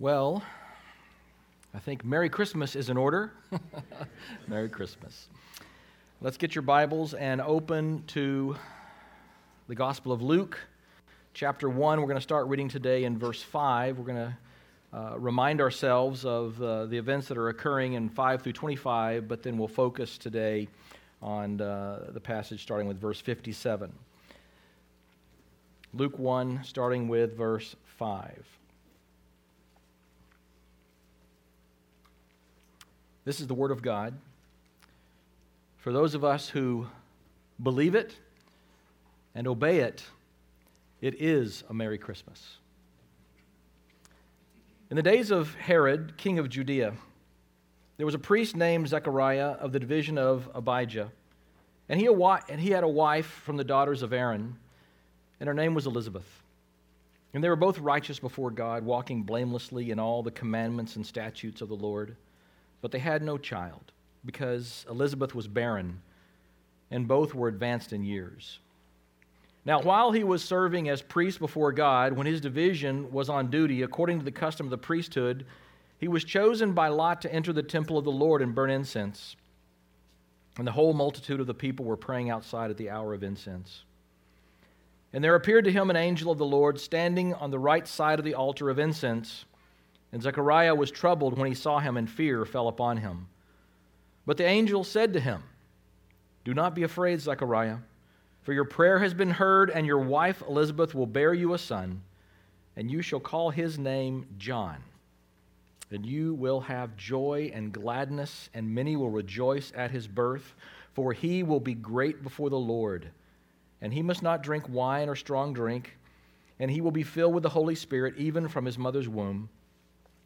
Well, I think Merry Christmas is in order. Merry Christmas. Let's get your Bibles and open to the Gospel of Luke, chapter 1. We're going to start reading today in verse 5. We're going to uh, remind ourselves of uh, the events that are occurring in 5 through 25, but then we'll focus today on uh, the passage starting with verse 57. Luke 1, starting with verse 5. This is the Word of God. For those of us who believe it and obey it, it is a Merry Christmas. In the days of Herod, king of Judea, there was a priest named Zechariah of the division of Abijah, and he, and he had a wife from the daughters of Aaron, and her name was Elizabeth. And they were both righteous before God, walking blamelessly in all the commandments and statutes of the Lord. But they had no child because Elizabeth was barren and both were advanced in years. Now, while he was serving as priest before God, when his division was on duty, according to the custom of the priesthood, he was chosen by Lot to enter the temple of the Lord and burn incense. And the whole multitude of the people were praying outside at the hour of incense. And there appeared to him an angel of the Lord standing on the right side of the altar of incense. And Zechariah was troubled when he saw him, and fear fell upon him. But the angel said to him, Do not be afraid, Zechariah, for your prayer has been heard, and your wife Elizabeth will bear you a son, and you shall call his name John. And you will have joy and gladness, and many will rejoice at his birth, for he will be great before the Lord. And he must not drink wine or strong drink, and he will be filled with the Holy Spirit even from his mother's womb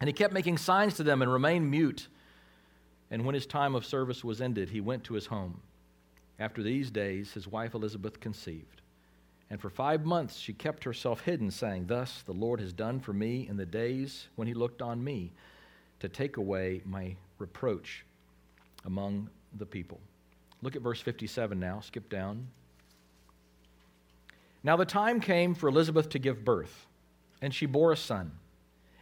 And he kept making signs to them and remained mute. And when his time of service was ended, he went to his home. After these days, his wife Elizabeth conceived. And for five months she kept herself hidden, saying, Thus the Lord has done for me in the days when he looked on me to take away my reproach among the people. Look at verse 57 now. Skip down. Now the time came for Elizabeth to give birth, and she bore a son.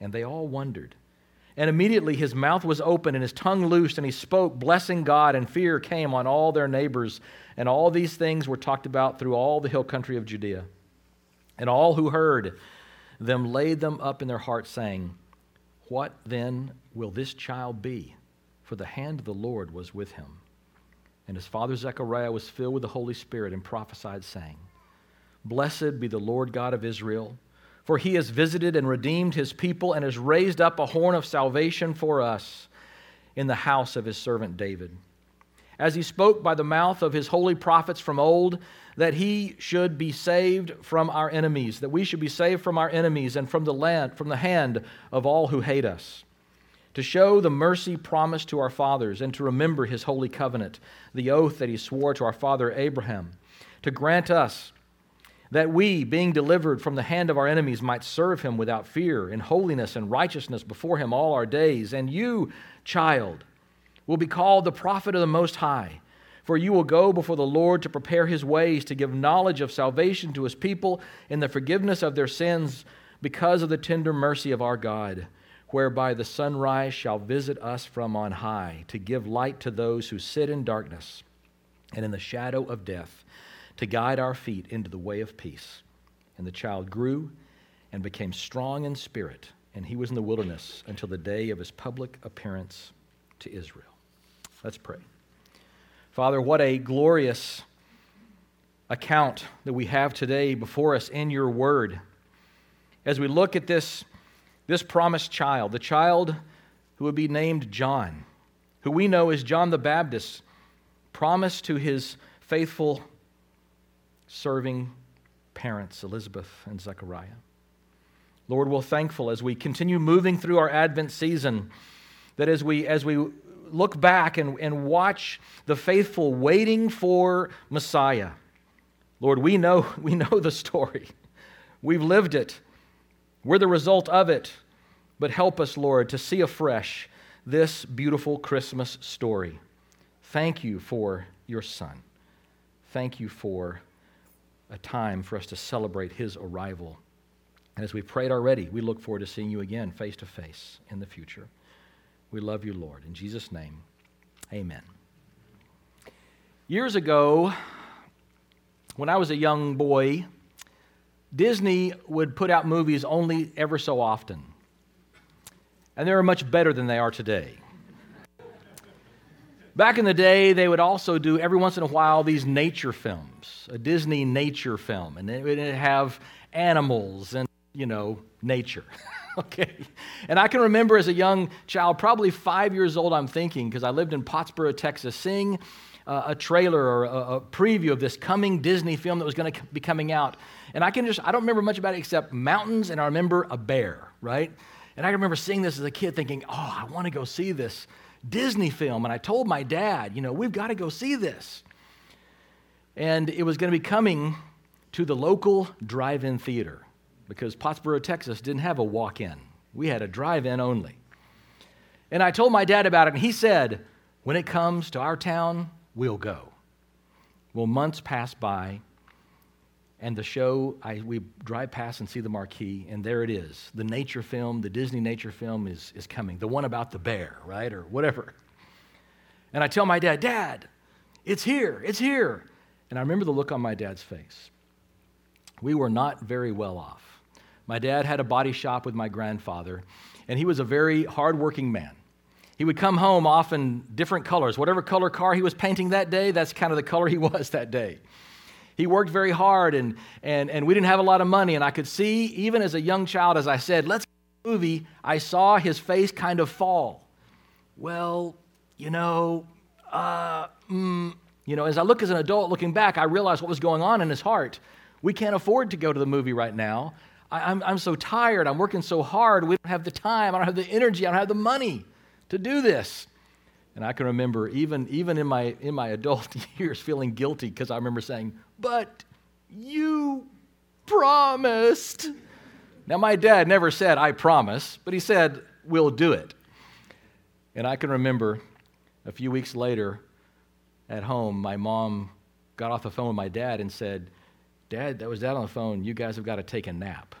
and they all wondered. And immediately his mouth was open and his tongue loosed, and he spoke, blessing God, and fear came on all their neighbors. And all these things were talked about through all the hill country of Judea. And all who heard them laid them up in their hearts, saying, What then will this child be? For the hand of the Lord was with him. And his father Zechariah was filled with the Holy Spirit and prophesied, saying, Blessed be the Lord God of Israel for he has visited and redeemed his people and has raised up a horn of salvation for us in the house of his servant David. As he spoke by the mouth of his holy prophets from old, that he should be saved from our enemies, that we should be saved from our enemies and from the land, from the hand of all who hate us, to show the mercy promised to our fathers and to remember his holy covenant, the oath that he swore to our father Abraham, to grant us that we, being delivered from the hand of our enemies, might serve him without fear, in holiness and righteousness before him all our days. And you, child, will be called the prophet of the Most High. For you will go before the Lord to prepare his ways, to give knowledge of salvation to his people in the forgiveness of their sins because of the tender mercy of our God, whereby the sunrise shall visit us from on high, to give light to those who sit in darkness and in the shadow of death, to guide our feet into the way of peace. And the child grew and became strong in spirit, and he was in the wilderness until the day of his public appearance to Israel. Let's pray. Father, what a glorious account that we have today before us in your word. As we look at this, this promised child, the child who would be named John, who we know as John the Baptist, promised to his faithful serving parents, Elizabeth and Zechariah. Lord, we're thankful as we continue moving through our Advent season that as we, as we look back and, and watch the faithful waiting for Messiah. Lord, we know, we know the story. We've lived it. We're the result of it. But help us, Lord, to see afresh this beautiful Christmas story. Thank you for your Son. Thank you for a time for us to celebrate his arrival. And as we've prayed already, we look forward to seeing you again face to face in the future. We love you, Lord. In Jesus' name, amen. Years ago, when I was a young boy, Disney would put out movies only ever so often. And they were much better than they are today. Back in the day, they would also do every once in a while these nature films, a Disney nature film, and it would have animals and, you know, nature. okay? And I can remember as a young child, probably five years old, I'm thinking, because I lived in Pottsboro, Texas, seeing uh, a trailer or a, a, preview of this coming Disney film that was going to be coming out. And I can just, I don't remember much about it except mountains, and I remember a bear, right? And I remember seeing this as a kid thinking, oh, I want to go see this Disney film. And I told my dad, you know, we've got to go see this. And it was going to be coming to the local drive in theater because Pottsboro, Texas didn't have a walk in. We had a drive in only. And I told my dad about it, and he said, When it comes to our town, we'll go. Well, months passed by, and the show, I, we drive past and see the marquee, and there it is. The nature film, the Disney nature film is, is coming, the one about the bear, right? Or whatever. And I tell my dad, Dad, it's here, it's here. And I remember the look on my dad's face. We were not very well off. My dad had a body shop with my grandfather, and he was a very hardworking man. He would come home often different colors. Whatever color car he was painting that day, that's kind of the color he was that day. He worked very hard, and, and, and we didn't have a lot of money. And I could see, even as a young child, as I said, let's movie, I saw his face kind of fall. Well, you know, uh, mm, you know, as I look as an adult looking back, I realized what was going on in his heart. We can't afford to go to the movie right now. I, I'm, I'm so tired. I'm working so hard. We don't have the time. I don't have the energy. I don't have the money to do this. And I can remember even, even in, my, in my adult years feeling guilty because I remember saying, But you promised. Now, my dad never said, I promise, but he said, We'll do it. And I can remember a few weeks later at home, my mom got off the phone with my dad and said, Dad, that was Dad on the phone. You guys have got to take a nap.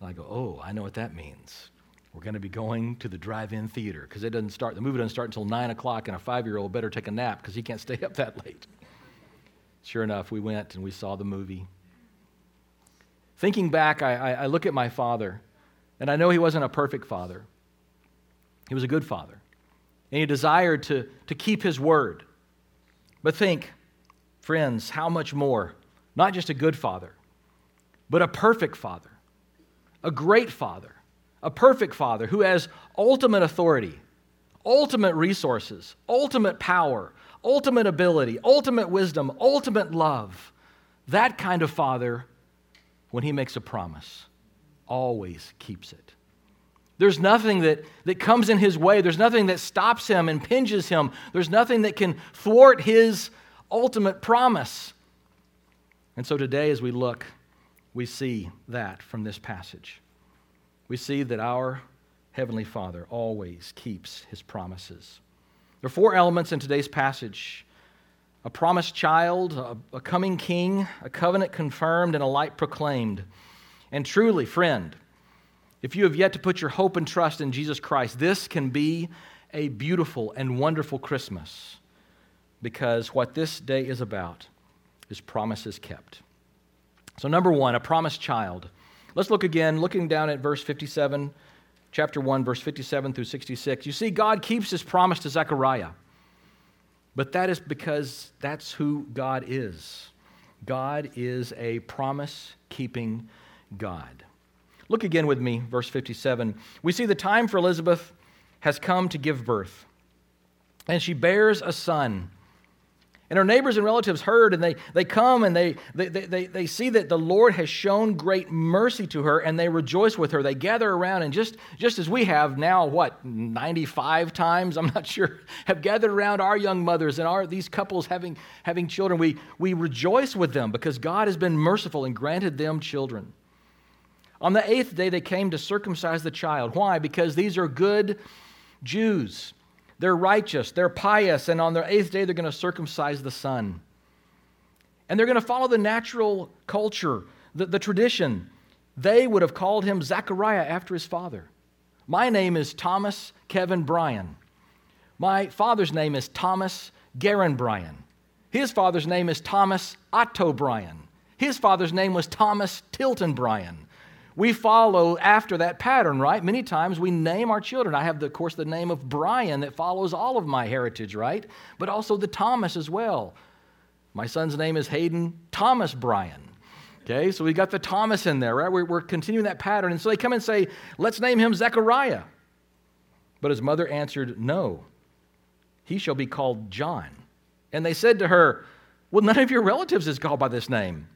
And I go, Oh, I know what that means. We're going to be going to the drive in theater because it doesn't start, the movie doesn't start until 9 o'clock, and a five year old better take a nap because he can't stay up that late. Sure enough, we went and we saw the movie. Thinking back, I, I, I look at my father, and I know he wasn't a perfect father. He was a good father, and he desired to, to keep his word. But think, friends, how much more not just a good father, but a perfect father, a great father, a perfect father who has ultimate authority, ultimate resources, ultimate power, ultimate ability, ultimate wisdom, ultimate love. That kind of father, when he makes a promise, always keeps it. There's nothing that, that comes in his way. There's nothing that stops him, impinges him. There's nothing that can thwart his ultimate promise. And so today, as we look, we see that from this passage. We see that our Heavenly Father always keeps his promises. There are four elements in today's passage a promised child, a, a coming king, a covenant confirmed, and a light proclaimed. And truly, friend, if you have yet to put your hope and trust in Jesus Christ, this can be a beautiful and wonderful Christmas because what this day is about is promises kept. So, number one, a promised child. Let's look again, looking down at verse 57, chapter 1, verse 57 through 66. You see, God keeps his promise to Zechariah, but that is because that's who God is. God is a promise keeping God. Look again with me, verse 57. We see the time for Elizabeth has come to give birth, and she bears a son. And her neighbors and relatives heard, and they, they come and they, they, they, they see that the Lord has shown great mercy to her, and they rejoice with her. They gather around, and just, just as we have now, what, 95 times, I'm not sure, have gathered around our young mothers and our, these couples having, having children, we, we rejoice with them because God has been merciful and granted them children. On the eighth day, they came to circumcise the child. Why? Because these are good Jews. They're righteous, they're pious, and on their eighth day, they're going to circumcise the son. And they're going to follow the natural culture, the, the tradition. They would have called him Zechariah after his father. My name is Thomas Kevin Bryan. My father's name is Thomas Garen Bryan. His father's name is Thomas Otto Bryan. His father's name was Thomas Tilton Bryan. We follow after that pattern, right? Many times we name our children. I have, the, of course, the name of Bryan that follows all of my heritage, right? But also the Thomas as well. My son's name is Hayden Thomas Bryan. Okay, so we got the Thomas in there, right? We're, we're continuing that pattern. And so they come and say, let's name him Zechariah. But his mother answered, no, he shall be called John. And they said to her, well, none of your relatives is called by this name.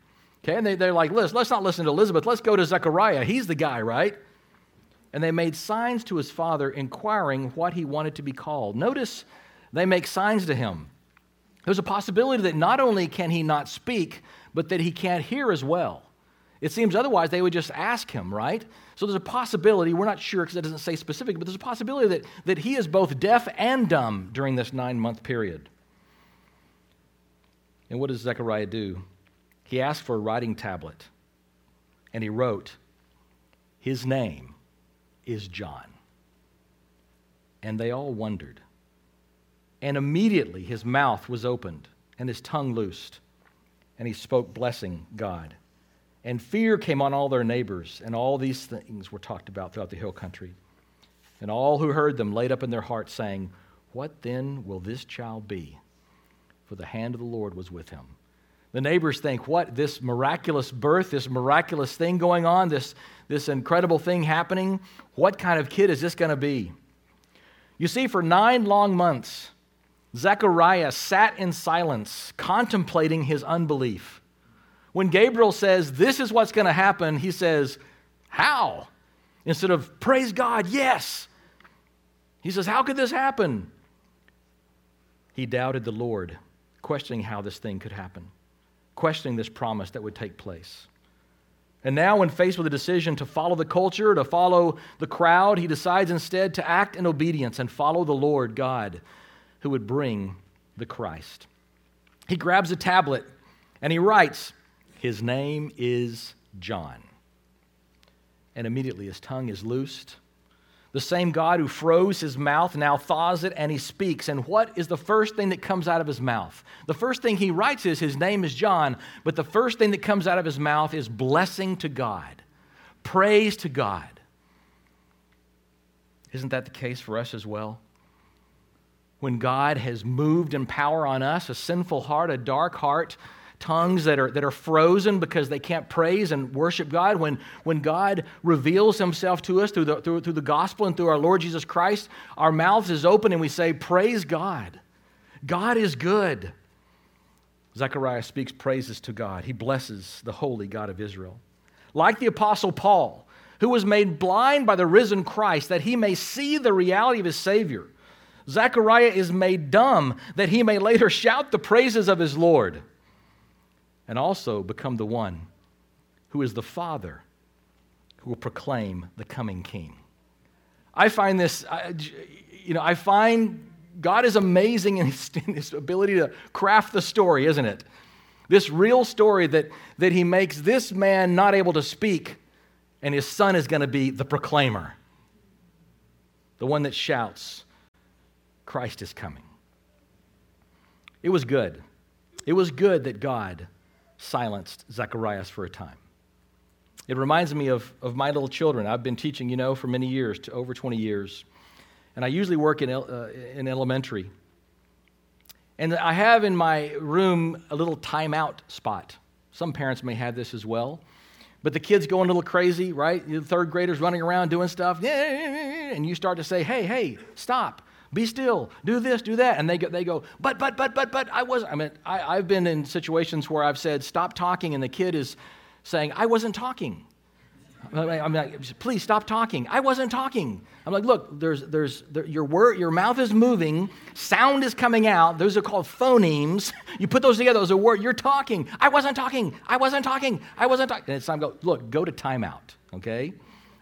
Okay, and they, they're like, let's, let's not listen to Elizabeth, let's go to Zechariah. He's the guy, right? And they made signs to his father, inquiring what he wanted to be called. Notice they make signs to him. There's a possibility that not only can he not speak, but that he can't hear as well. It seems otherwise they would just ask him, right? So there's a possibility, we're not sure because it doesn't say specific, but there's a possibility that, that he is both deaf and dumb during this nine month period. And what does Zechariah do? He asked for a writing tablet and he wrote, His name is John. And they all wondered. And immediately his mouth was opened and his tongue loosed, and he spoke, blessing God. And fear came on all their neighbors, and all these things were talked about throughout the hill country. And all who heard them laid up in their hearts, saying, What then will this child be? For the hand of the Lord was with him. The neighbors think, what, this miraculous birth, this miraculous thing going on, this, this incredible thing happening, what kind of kid is this going to be? You see, for nine long months, Zechariah sat in silence, contemplating his unbelief. When Gabriel says, This is what's going to happen, he says, How? Instead of, Praise God, yes. He says, How could this happen? He doubted the Lord, questioning how this thing could happen questioning this promise that would take place. And now, when faced with a decision to follow the culture, to follow the crowd, he decides instead to act in obedience and follow the Lord God who would bring the Christ. He grabs a tablet and he writes, His name is John. And immediately his tongue is loosed the same God who froze his mouth now thaws it and he speaks. And what is the first thing that comes out of his mouth? The first thing he writes is his name is John, but the first thing that comes out of his mouth is blessing to God, praise to God. Isn't that the case for us as well? When God has moved in power on us, a sinful heart, a dark heart, tongues that are, that are frozen because they can't praise and worship God, when, when God reveals himself to us through the, through, through the gospel and through our Lord Jesus Christ, our mouths is open and we say, Praise God. God is good. Zechariah speaks praises to God. He blesses the holy God of Israel. Like the Apostle Paul, who was made blind by the risen Christ that he may see the reality of his Savior. Zechariah is made dumb that he may later shout the praises of his Lord and also become the one who is the Father who will proclaim the coming King. I find this, you know, I find God is amazing in his, in his ability to craft the story, isn't it? This real story that, that he makes this man not able to speak, and his son is going to be the proclaimer, the one that shouts, Christ is coming. It was good. It was good that God silenced Zacharias for a time. It reminds me of, of my little children. I've been teaching, you know, for many years, to over 20 years. And I usually work in, uh, in elementary. And I have in my room a little timeout spot. Some parents may have this as well. But the kids going a little crazy, right? The third graders running around doing stuff. And you start to say, hey, hey, stop. Be still. Do this, do that. And they go, they go but, but, but, but, but, I wasn't. I mean, I, I've been in situations where I've said, stop talking, and the kid is saying, I wasn't talking. I'm like, please stop talking. I wasn't talking. I'm like, look, there's, there's, there, your word, your mouth is moving, sound is coming out. Those are called phonemes. You put those together, those are word. You're talking. I wasn't talking. I wasn't talking. I wasn't talking. And it's time to go. Look, go to timeout. Okay,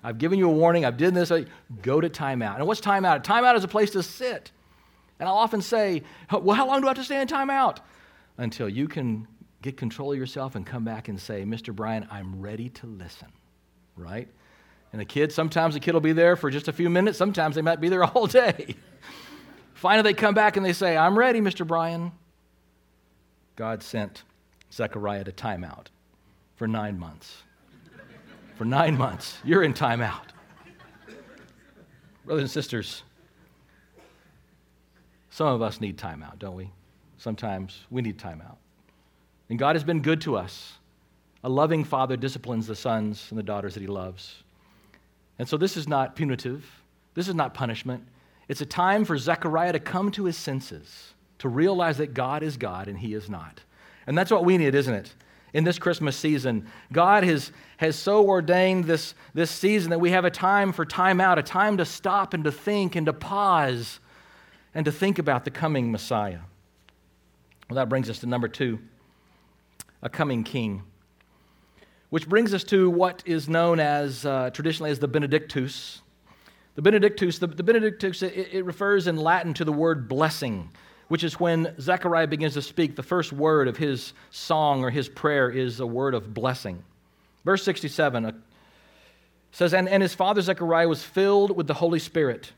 I've given you a warning. I've did this. Go to timeout. And what's timeout? Timeout is a place to sit. And I'll often say, well, how long do I have to stay in timeout? Until you can get control of yourself and come back and say, Mr. Bryan, I'm ready to listen right? And a kid, sometimes a kid will be there for just a few minutes, sometimes they might be there all day. Finally, they come back and they say, I'm ready, Mr. Bryan. God sent Zechariah to timeout for nine months. For nine months, you're in timeout. Brothers and sisters, some of us need timeout, don't we? Sometimes we need timeout. And God has been good to us. A loving father disciplines the sons and the daughters that he loves. And so this is not punitive, this is not punishment. It's a time for Zechariah to come to his senses, to realize that God is God and he is not. And that's what we need, isn't it? In this Christmas season, God has, has so ordained this, this season that we have a time for time out, a time to stop and to think and to pause and to think about the coming Messiah. Well, that brings us to number two a coming king. Which brings us to what is known as uh, traditionally as the Benedictus. The Benedictus, the, the Benedictus, it, it refers in Latin to the word blessing, which is when Zechariah begins to speak, the first word of his song or his prayer is a word of blessing. Verse 67 uh, says, and, and his father Zechariah was filled with the Holy Spirit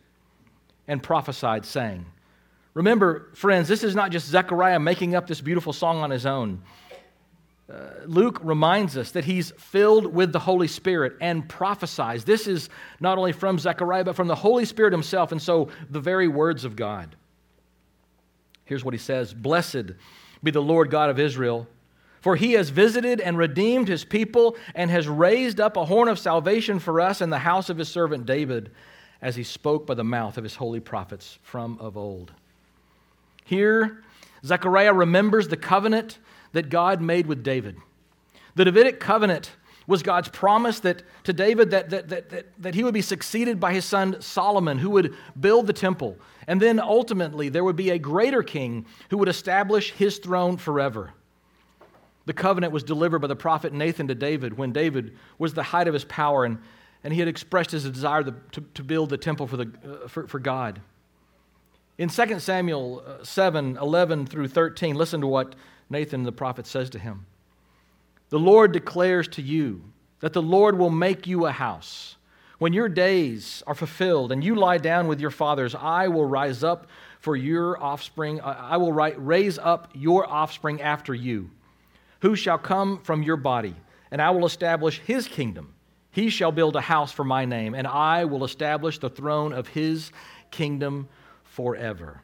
and prophesied, saying, Remember, friends, this is not just Zechariah making up this beautiful song on his own. Uh, Luke reminds us that he's filled with the Holy Spirit and prophesies. This is not only from Zechariah, but from the Holy Spirit himself, and so the very words of God. Here's what he says Blessed be the Lord God of Israel, for he has visited and redeemed his people and has raised up a horn of salvation for us in the house of his servant David, as he spoke by the mouth of his holy prophets from of old. Here, Zechariah remembers the covenant that God made with David. The Davidic covenant was God's promise that, to David that, that, that, that, that he would be succeeded by his son Solomon, who would build the temple. And then ultimately, there would be a greater king who would establish his throne forever. The covenant was delivered by the prophet Nathan to David when David was the height of his power and, and he had expressed his desire to, to, to build the temple for, the, uh, for, for God. In 2 Samuel uh, 7 11 through 13, listen to what Nathan the prophet says to him The Lord declares to you that the Lord will make you a house. When your days are fulfilled and you lie down with your fathers, I will rise up for your offspring. Uh, I will raise up your offspring after you, who shall come from your body, and I will establish his kingdom. He shall build a house for my name, and I will establish the throne of his kingdom forever.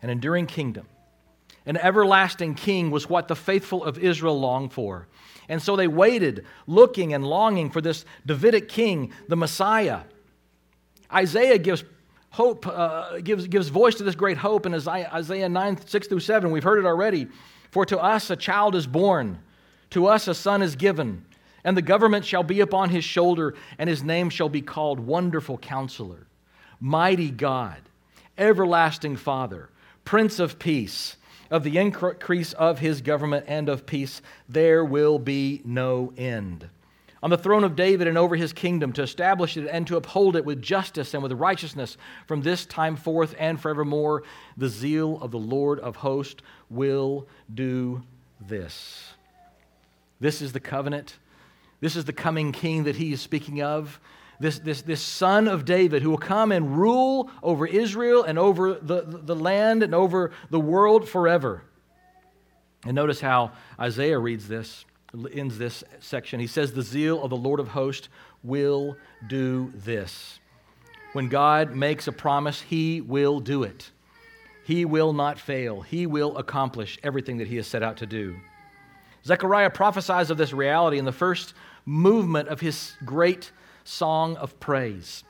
An enduring kingdom an everlasting king was what the faithful of Israel longed for. And so they waited, looking and longing for this Davidic king, the Messiah. Isaiah gives hope, uh, gives, gives voice to this great hope in Isaiah 9, 6 through 7. We've heard it already. For to us a child is born, to us a son is given, and the government shall be upon his shoulder, and his name shall be called Wonderful Counselor, Mighty God, Everlasting Father, Prince of Peace of the increase of his government and of peace, there will be no end. on the throne of David and over his kingdom, to establish it and to uphold it with justice and with righteousness from this time forth and forevermore. The zeal of the Lord of hosts will do this. This is the covenant. This is the coming king that he is speaking of. This, this, this son of David who will come and rule over Israel and over the, the land and over the world forever. And notice how Isaiah reads this ends this section. He says, The zeal of the Lord of hosts will do this. When God makes a promise, he will do it. He will not fail. He will accomplish everything that he has set out to do. Zechariah prophesies of this reality in the first movement of his great song of praise.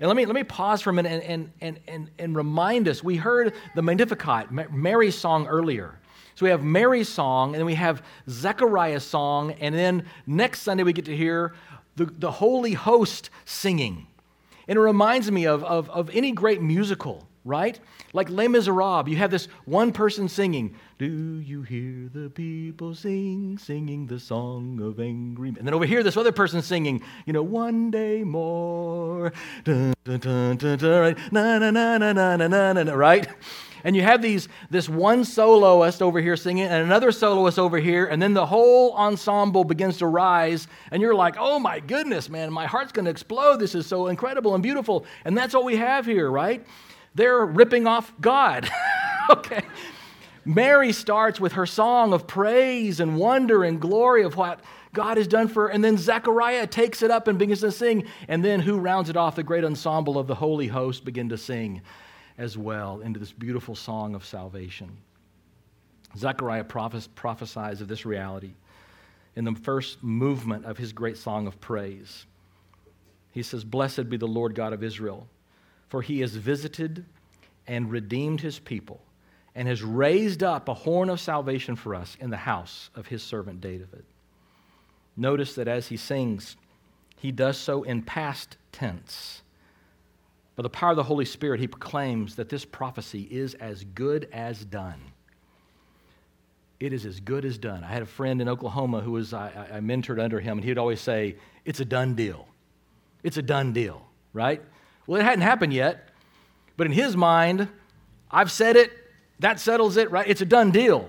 And let me, let me pause for a minute and, and, and, and remind us. We heard the Magnificat, Mary's song earlier. So we have Mary's song, and then we have Zechariah's song, and then next Sunday we get to hear the, the Holy Host singing. And it reminds me of, of, of any great musical, right? Like Les Miserables, you have this one person singing, Do you hear the people sing, singing the song of angry men? And then over here, this other person singing, you know, one day more, dun, dun, dun, dun, dun, right? Na, na, na, na, na, na, na, na, right? and you have these this one soloist over here singing and another soloist over here and then the whole ensemble begins to rise and you're like oh my goodness man my heart's to explode this is so incredible and beautiful and that's what we have here right they're ripping off god okay mary starts with her song of praise and wonder and glory of what God has done for her. And then Zechariah takes it up and begins to sing. And then who rounds it off? The great ensemble of the holy host begin to sing as well into this beautiful song of salvation. Zechariah prophesies of this reality in the first movement of his great song of praise. He says, Blessed be the Lord God of Israel, for he has visited and redeemed his people and has raised up a horn of salvation for us in the house of his servant David. Notice that as he sings, he does so in past tense. By the power of the Holy Spirit, he proclaims that this prophecy is as good as done. It is as good as done. I had a friend in Oklahoma who was, I, I mentored under him, and he would always say, It's a done deal. It's a done deal, right? Well, it hadn't happened yet, but in his mind, I've said it, that settles it, right? It's a done deal.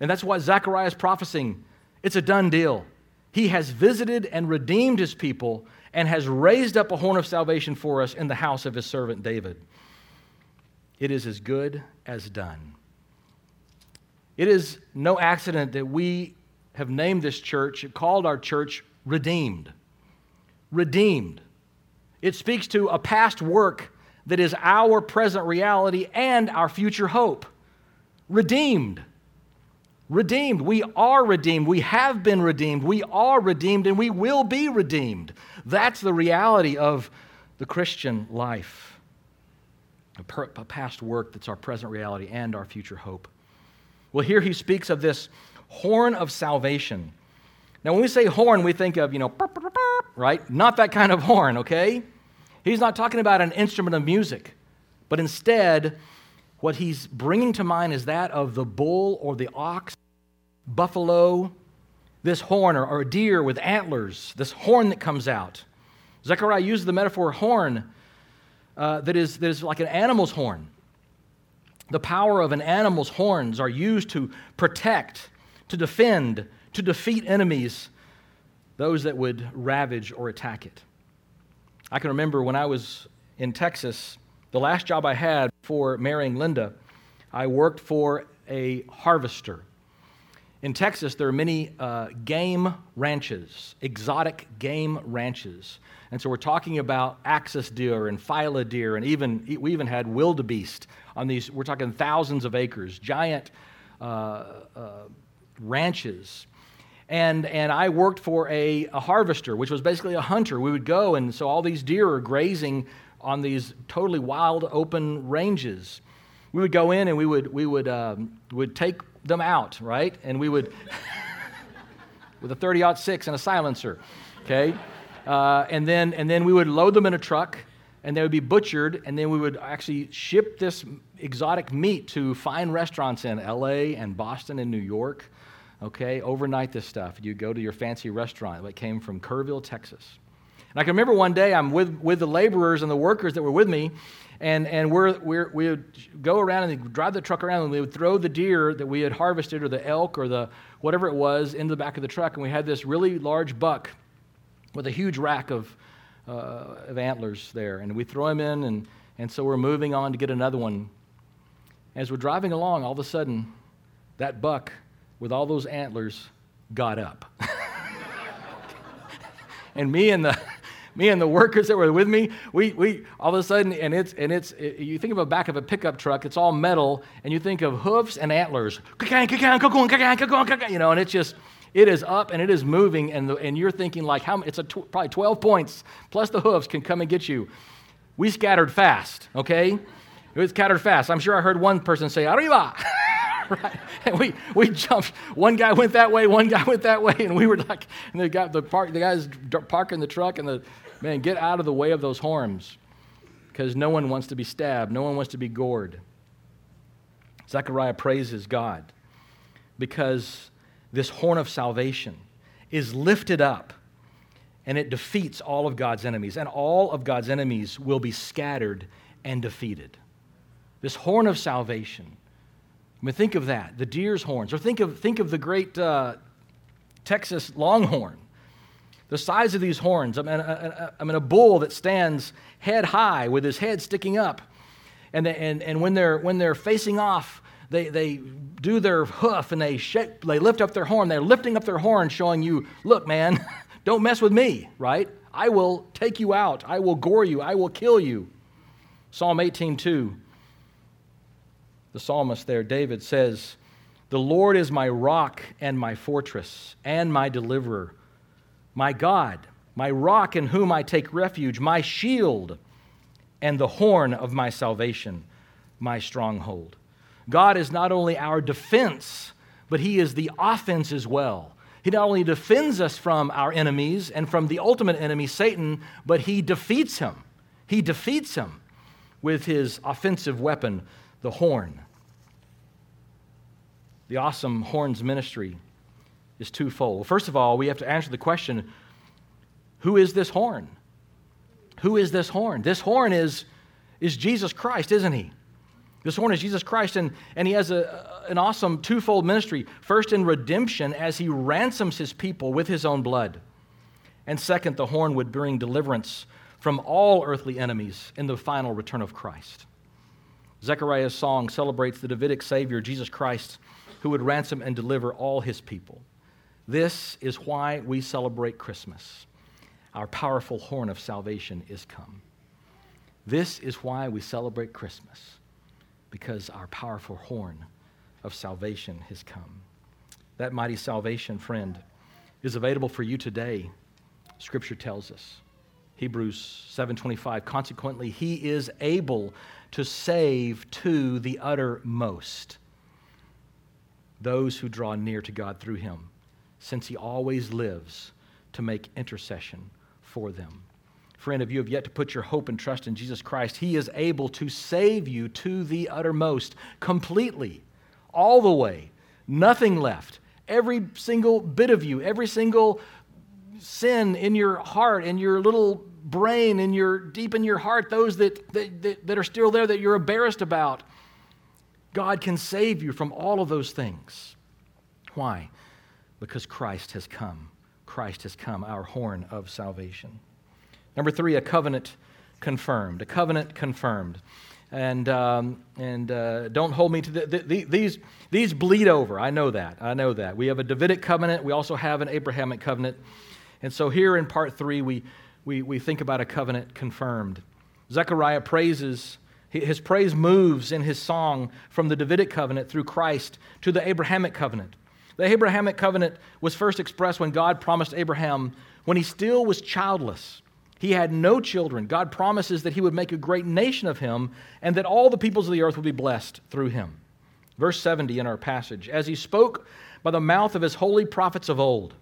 And that's why Zechariah is prophesying. It's a done deal. He has visited and redeemed his people and has raised up a horn of salvation for us in the house of his servant David. It is as good as done. It is no accident that we have named this church, called our church Redeemed. Redeemed. It speaks to a past work that is our present reality and our future hope. Redeemed. Redeemed. We are redeemed. We have been redeemed. We are redeemed and we will be redeemed. That's the reality of the Christian life. A, per, a past work that's our present reality and our future hope. Well, here he speaks of this horn of salvation. Now, when we say horn, we think of, you know, right? Not that kind of horn, okay? He's not talking about an instrument of music, but instead, what he's bringing to mind is that of the bull or the ox, buffalo, this horn, or, a deer with antlers, this horn that comes out. Zechariah uses the metaphor horn uh, that, is, that is like an animal's horn. The power of an animal's horns are used to protect, to defend, to defeat enemies, those that would ravage or attack it. I can remember when I was in Texas, the last job I had before marrying Linda, I worked for a harvester in Texas, there are many uh, game ranches, exotic game ranches. And so we're talking about axis deer and fallow deer, and even we even had wildebeest on these. We're talking thousands of acres, giant uh, uh, ranches. And, and I worked for a, a harvester, which was basically a hunter. We would go, and so all these deer are grazing on these totally wild open ranges. We would go in and we would, we would, um, would take them out, right? And we would, with a 30 6 and a silencer, okay? Uh, and, then, and then we would load them in a truck and they would be butchered, and then we would actually ship this exotic meat to fine restaurants in LA and Boston and New York. Okay, overnight this stuff. You go to your fancy restaurant that came from Kerrville, Texas. And I can remember one day I'm with, with the laborers and the workers that were with me, and, and we're, we're, we would go around and drive the truck around, and we would throw the deer that we had harvested, or the elk, or the whatever it was, into the back of the truck. And we had this really large buck with a huge rack of, uh, of antlers there. And we throw him in, and, and so we're moving on to get another one. As we're driving along, all of a sudden, that buck with all those antlers got up. and me and the me and the workers that were with me, we, we all of a sudden, and it's, and it's, it, you think of a back of a pickup truck, it's all metal, and you think of hoofs and antlers, you know, and it's just, it is up and it is moving, and, the, and you're thinking like, how, it's a tw- probably 12 points, plus the hoofs can come and get you. We scattered fast, okay? It was scattered fast. I'm sure I heard one person say, arriba. right? And we, we jumped. One guy went that way, one guy went that way, and we were like, and the guy, the, park, the guys parking the truck, and the man, get out of the way of those horns, because no one wants to be stabbed, no one wants to be gored. Zechariah praises God because this horn of salvation is lifted up and it defeats all of God's enemies, and all of God's enemies will be scattered and defeated. This horn of salvation I mean, think of that, the deer's horns, or think of, think of the great uh, Texas longhorn. The size of these horns. I mean, a, I mean, a bull that stands head high with his head sticking up. And, they, and, and when, they're, when they're facing off, they, they do their hoof and they, shake, they lift up their horn. They're lifting up their horn, showing you, look, man, don't mess with me, right? I will take you out. I will gore you. I will kill you. Psalm 18, 2 the psalmist there, David, says, The Lord is my rock and my fortress and my deliverer, my God, my rock in whom I take refuge, my shield and the horn of my salvation, my stronghold. God is not only our defense, but He is the offense as well. He not only defends us from our enemies and from the ultimate enemy, Satan, but He defeats him. He defeats him with His offensive weapon, the horn. The awesome horns ministry is twofold. First of all, we have to answer the question who is this horn? Who is this horn? This horn is, is Jesus Christ, isn't he? This horn is Jesus Christ, and, and he has a, an awesome twofold ministry. First, in redemption, as he ransoms his people with his own blood. And second, the horn would bring deliverance from all earthly enemies in the final return of Christ. Zechariah's song celebrates the Davidic Savior, Jesus Christ, who would ransom and deliver all his people. This is why we celebrate Christmas. Our powerful horn of salvation is come. This is why we celebrate Christmas, because our powerful horn of salvation has come. That mighty salvation, friend, is available for you today. Scripture tells us. Hebrews 7:25 consequently he is able to save to the uttermost those who draw near to God through him since he always lives to make intercession for them. Friend, if you have yet to put your hope and trust in Jesus Christ, he is able to save you to the uttermost, completely, all the way, nothing left. Every single bit of you, every single sin in your heart, in your little brain, in your deep in your heart, those that, that, that, are still there that you're embarrassed about. God can save you from all of those things. Why? Because Christ has come. Christ has come, our horn of salvation. Number three, a covenant confirmed. A covenant confirmed. And, um, and uh, don't hold me to the, the, the, these. These bleed over. I know that. I know that. We have a Davidic covenant. We also have an Abrahamic covenant. And so here in part three, we, we, we think about a covenant confirmed. Zechariah praises, his praise moves in his song from the Davidic covenant through Christ to the Abrahamic covenant. The Abrahamic covenant was first expressed when God promised Abraham when he still was childless. He had no children. God promises that he would make a great nation of him and that all the peoples of the earth would be blessed through him. Verse 70 in our passage As he spoke by the mouth of his holy prophets of old,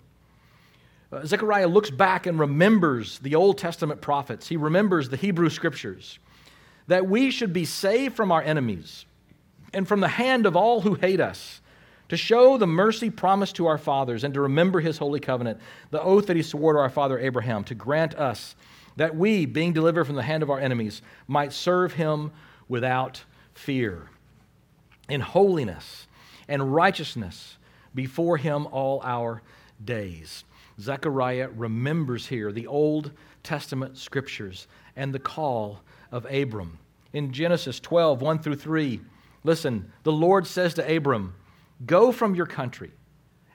uh, Zechariah looks back and remembers the Old Testament prophets. He remembers the Hebrew scriptures that we should be saved from our enemies and from the hand of all who hate us, to show the mercy promised to our fathers and to remember his holy covenant, the oath that he swore to our father Abraham, to grant us that we, being delivered from the hand of our enemies, might serve him without fear, in holiness and righteousness before him all our days. Zechariah remembers here the Old Testament scriptures and the call of Abram. In Genesis 12, 1 through 3, listen, the Lord says to Abram, Go from your country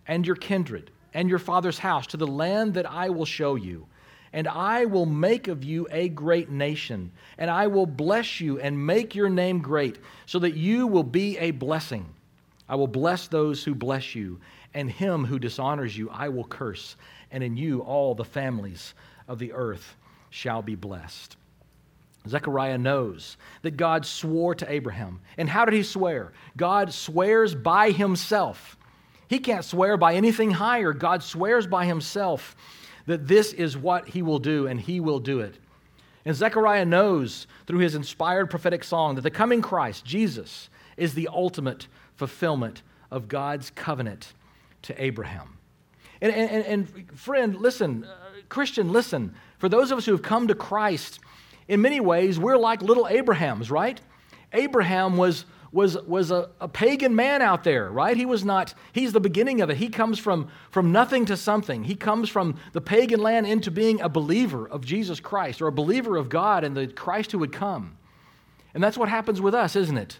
and your kindred and your father's house to the land that I will show you. And I will make of you a great nation, and I will bless you and make your name great, so that you will be a blessing. I will bless those who bless you, and him who dishonors you I will curse, and in you all the families of the earth shall be blessed. Zechariah knows that God swore to Abraham. And how did he swear? God swears by himself. He can't swear by anything higher. God swears by himself that this is what he will do, and he will do it. And Zechariah knows through his inspired prophetic song that the coming Christ, Jesus, is the ultimate fulfillment of God's covenant to Abraham. And, and, and friend, listen, uh, Christian, listen. For those of us who have come to Christ, in many ways, we're like little Abrahams, right? Abraham was, was, was a, a, pagan man out there, right? He was not, he's the beginning of it. He comes from, from nothing to something. He comes from the pagan land into being a believer of Jesus Christ or a believer of God and the Christ who would come. And that's what happens with us, isn't it?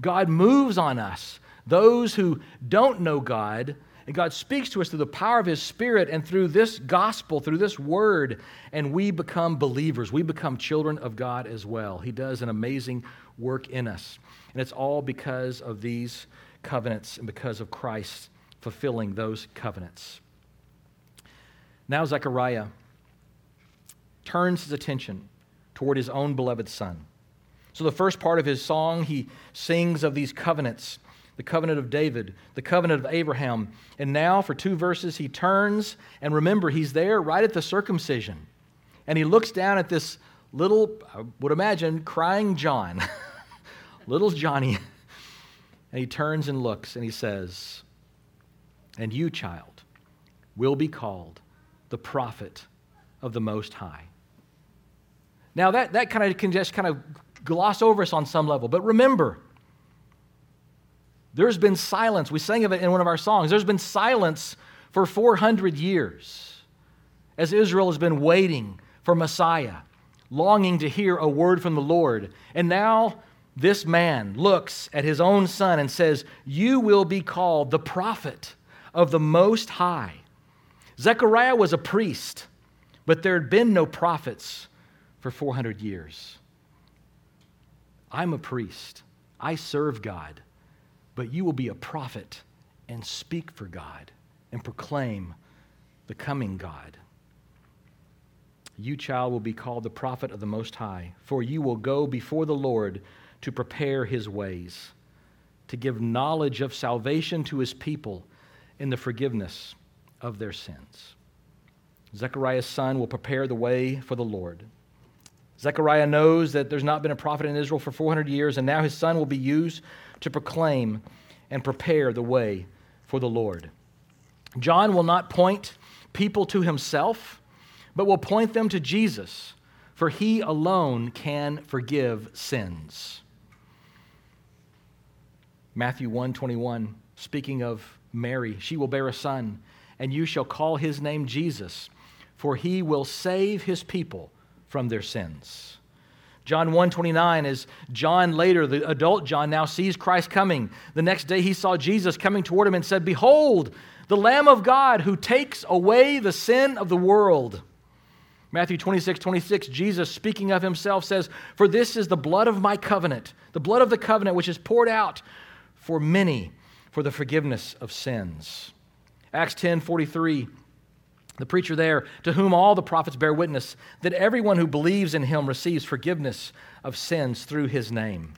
God moves on us. Those who don't know God and God speaks to us through the power of His Spirit and through this gospel, through this word, and we become believers. We become children of God as well. He does an amazing work in us. And it's all because of these covenants and because of Christ fulfilling those covenants. Now, Zechariah turns his attention toward his own beloved son. So, the first part of his song, he sings of these covenants the covenant of David, the covenant of Abraham. And now, for two verses, he turns, and remember, he's there right at the circumcision. And he looks down at this little, I would imagine, crying John, little Johnny. And he turns and looks, and he says, And you, child, will be called the prophet of the Most High. Now, that, that kind of can just kind of gloss over us on some level. But remember, there's been silence. We sang of it in one of our songs. There's been silence for 400 years as Israel has been waiting for Messiah, longing to hear a word from the Lord. And now this man looks at his own son and says, You will be called the prophet of the Most High. Zechariah was a priest, but there had been no prophets for 400 years. I'm a priest, I serve God but you will be a prophet and speak for God and proclaim the coming God. You, child, will be called the prophet of the Most High, for you will go before the Lord to prepare his ways, to give knowledge of salvation to his people in the forgiveness of their sins. Zechariah's son will prepare the way for the Lord. Zechariah knows that there's not been a prophet in Israel for 400 years, and now his son will be used to proclaim and prepare the way for the Lord. John will not point people to himself, but will point them to Jesus, for he alone can forgive sins. Matthew 121, speaking of Mary, she will bear a son, and you shall call his name Jesus, for he will save his people from their sins. John 129 is John later, the adult John now sees Christ coming. The next day he saw Jesus coming toward him and said, Behold, the Lamb of God who takes away the sin of the world. Matthew 26, 26, Jesus speaking of himself says, For this is the blood of my covenant, the blood of the covenant which is poured out for many for the forgiveness of sins. Acts 10, 43, the preacher there, to whom all the prophets bear witness that everyone who believes in him receives forgiveness of sins through his name.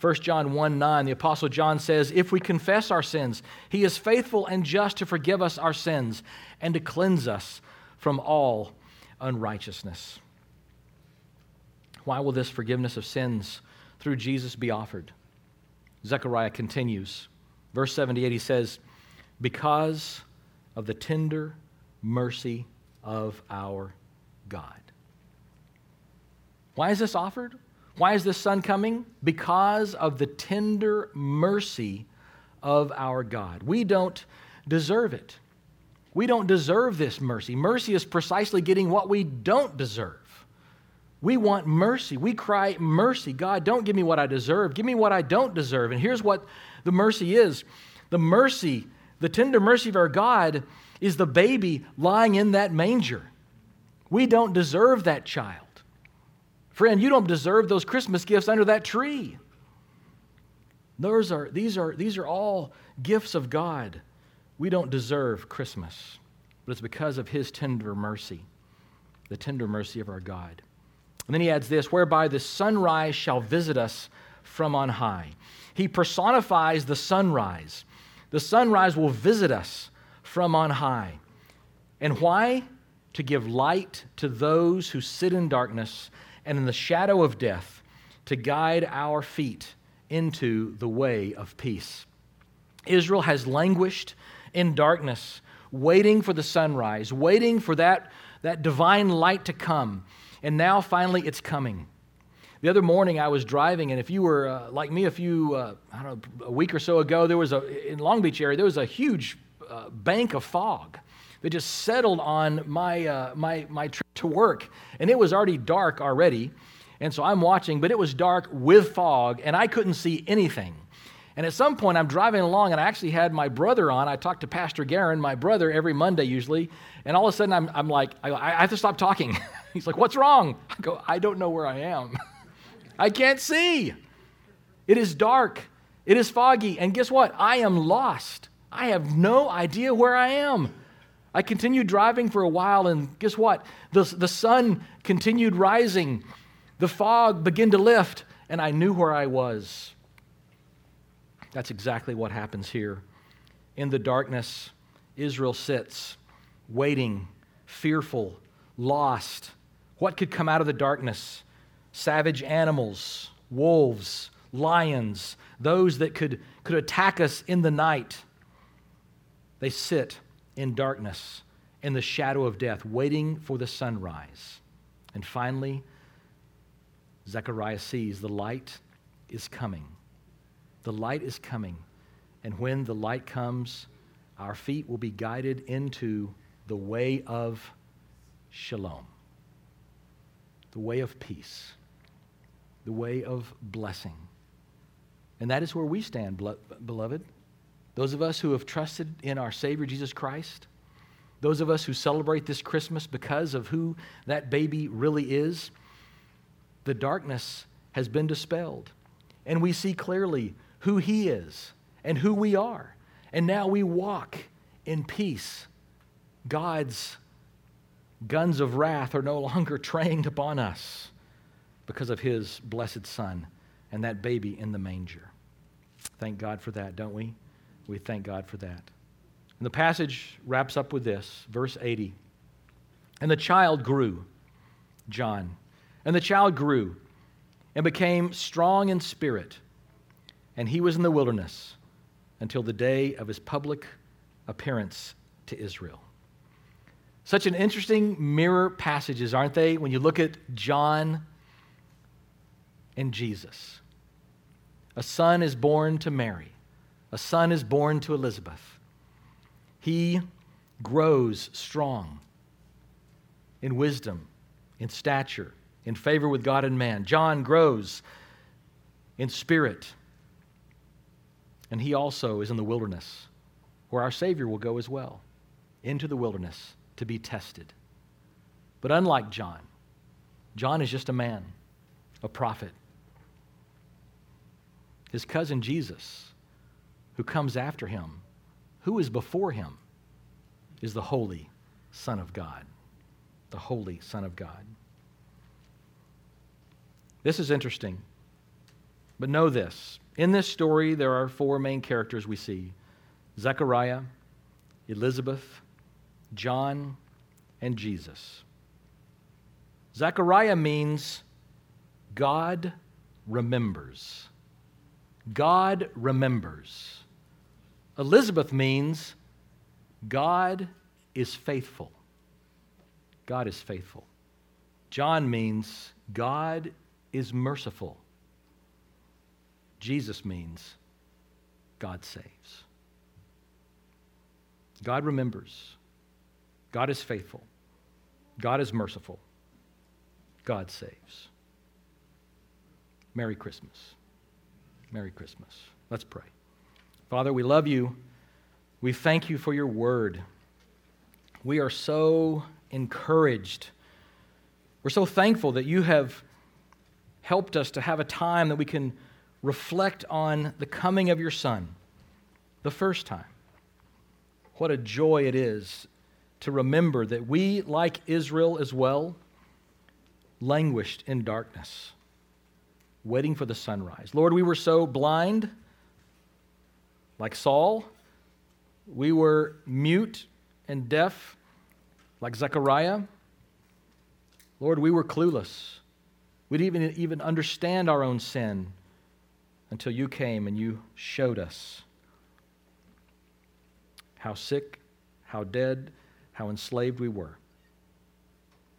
1 John 1 9, the Apostle John says, If we confess our sins, he is faithful and just to forgive us our sins and to cleanse us from all unrighteousness. Why will this forgiveness of sins through Jesus be offered? Zechariah continues Verse 78, he says, Because of the tender mercy of our God. Why is this offered? Why is this son coming? Because of the tender mercy of our God. We don't deserve it. We don't deserve this mercy. Mercy is precisely getting what we don't deserve. We want mercy. We cry, Mercy. God, don't give me what I deserve. Give me what I don't deserve. And here's what the mercy is the mercy, the tender mercy of our God, is the baby lying in that manger. We don't deserve that child. Friend, you don't deserve those Christmas gifts under that tree. Those are, these, are, these are all gifts of God. We don't deserve Christmas, but it's because of His tender mercy, the tender mercy of our God. And then he adds this whereby the sunrise shall visit us from on high. He personifies the sunrise. The sunrise will visit us from on high. And why? To give light to those who sit in darkness and in the shadow of death, to guide our feet into the way of peace. Israel has languished in darkness, waiting for the sunrise, waiting for that, that divine light to come. And now finally it's coming. The other morning I was driving, and if you were uh, like me a few, uh, I don't know, a week or so ago, there was a, in Long Beach area, there was a huge uh, bank of fog that just settled on my, uh, my, my trip to work. And it was already dark already. And so I'm watching, but it was dark with fog, and I couldn't see anything. And at some point, I'm driving along, and I actually had my brother on. I talked to Pastor Garen, my brother, every Monday usually. And all of a sudden, I'm, I'm like, I, I have to stop talking. He's like, What's wrong? I go, I don't know where I am. I can't see. It is dark. It is foggy. And guess what? I am lost. I have no idea where I am. I continued driving for a while, and guess what? The, the sun continued rising. The fog began to lift, and I knew where I was. That's exactly what happens here. In the darkness, Israel sits, waiting, fearful, lost. What could come out of the darkness? savage animals, wolves, lions, those that could, could attack us in the night. They sit in darkness, in the shadow of death, waiting for the sunrise. And finally, Zechariah sees the light is coming. The light is coming. And when the light comes, our feet will be guided into the way of shalom, the way of peace the way of blessing. And that is where we stand, beloved. Those of us who have trusted in our Savior Jesus Christ, those of us who celebrate this Christmas because of who that baby really is, the darkness has been dispelled. And we see clearly who He is and who we are. And now we walk in peace. God's guns of wrath are no longer trained upon us because of his blessed son and that baby in the manger. Thank God for that, don't we? We thank God for that. And the passage wraps up with this, verse 80. And the child grew, John, and the child grew and became strong in spirit, and he was in the wilderness until the day of his public appearance to Israel. Such an interesting mirror passages, aren't they? When you look at John and Jesus. A son is born to Mary, a son is born to Elizabeth. He grows strong in wisdom, in stature, in favor with God and man. John grows in spirit, and he also is in the wilderness, where our Savior will go as well, into the wilderness to be tested. But unlike John, John is just a man, a prophet his cousin Jesus, who comes after him, who is before him, is the Holy Son of God. The Holy Son of God. This is interesting. But know this in this story, there are four main characters we see Zechariah, Elizabeth, John, and Jesus. Zechariah means God remembers. God remembers. Elizabeth means God is faithful. God is faithful. John means God is merciful. Jesus means God saves. God remembers. God is faithful. God is merciful. God saves. Merry Christmas. Merry Christmas. Let's pray. Father, we love you. We thank you for your word. We are so encouraged. We're so thankful that you have helped us to have a time that we can reflect on the coming of your Son the first time. What a joy it is to remember that we, like Israel as well, languished in darkness, waiting for the sunrise. Lord, we were so blind, like Saul. We were mute and deaf, like Zechariah. Lord, we were clueless. We didn't even, even understand our own sin until you came and you showed us how sick, how dead, how enslaved we were.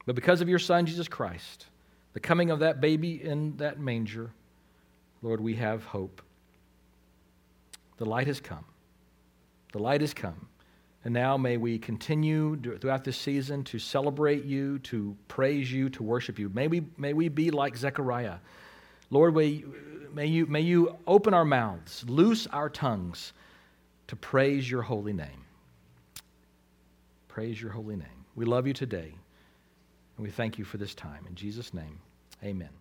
But because of your Son, Jesus Christ, the coming of that baby in that manger, Lord, we have hope. The light has come. The light has come. And now may we continue throughout this season to celebrate you, to praise you, to worship you. May we, may we be like Zechariah. Lord, may, may, you, may you open our mouths, loose our tongues to praise your holy name. Praise your holy name. We love you today, and we thank you for this time. In Jesus' name, amen.